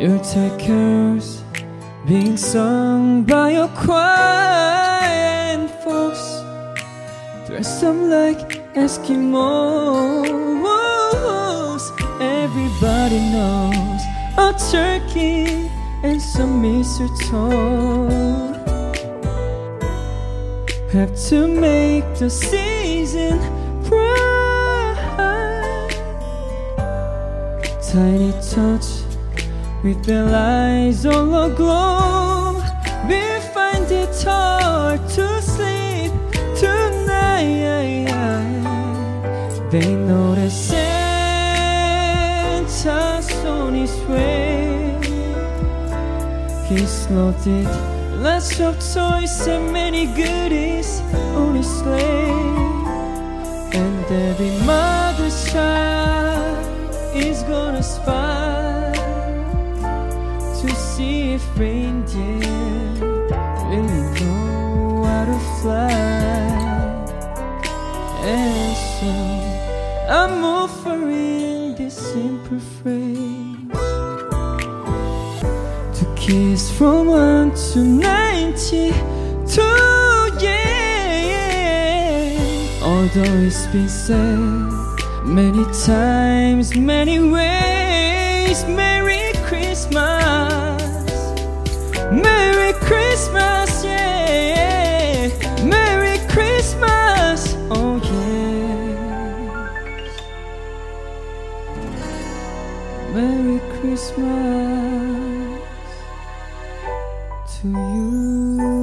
Your takers being sung by a choir and folks dressed up like Eskimos. Everybody knows a turkey and some mistletoe have to make the season bright. Tiny touch with their eyes all aglow. We find it hard to sleep tonight. They know that Santa's on his way. He's loaded lots of toys and many goodies on his sleigh. And every mother's child is gonna spy reindeer really know how to fly. And so I'm offering this simple phrase to kiss from one to ninety-two. Yeah, although it's been said many times, many ways. Merry Christmas, Christmas, yeah, Merry Christmas, oh yeah. Merry Christmas to you.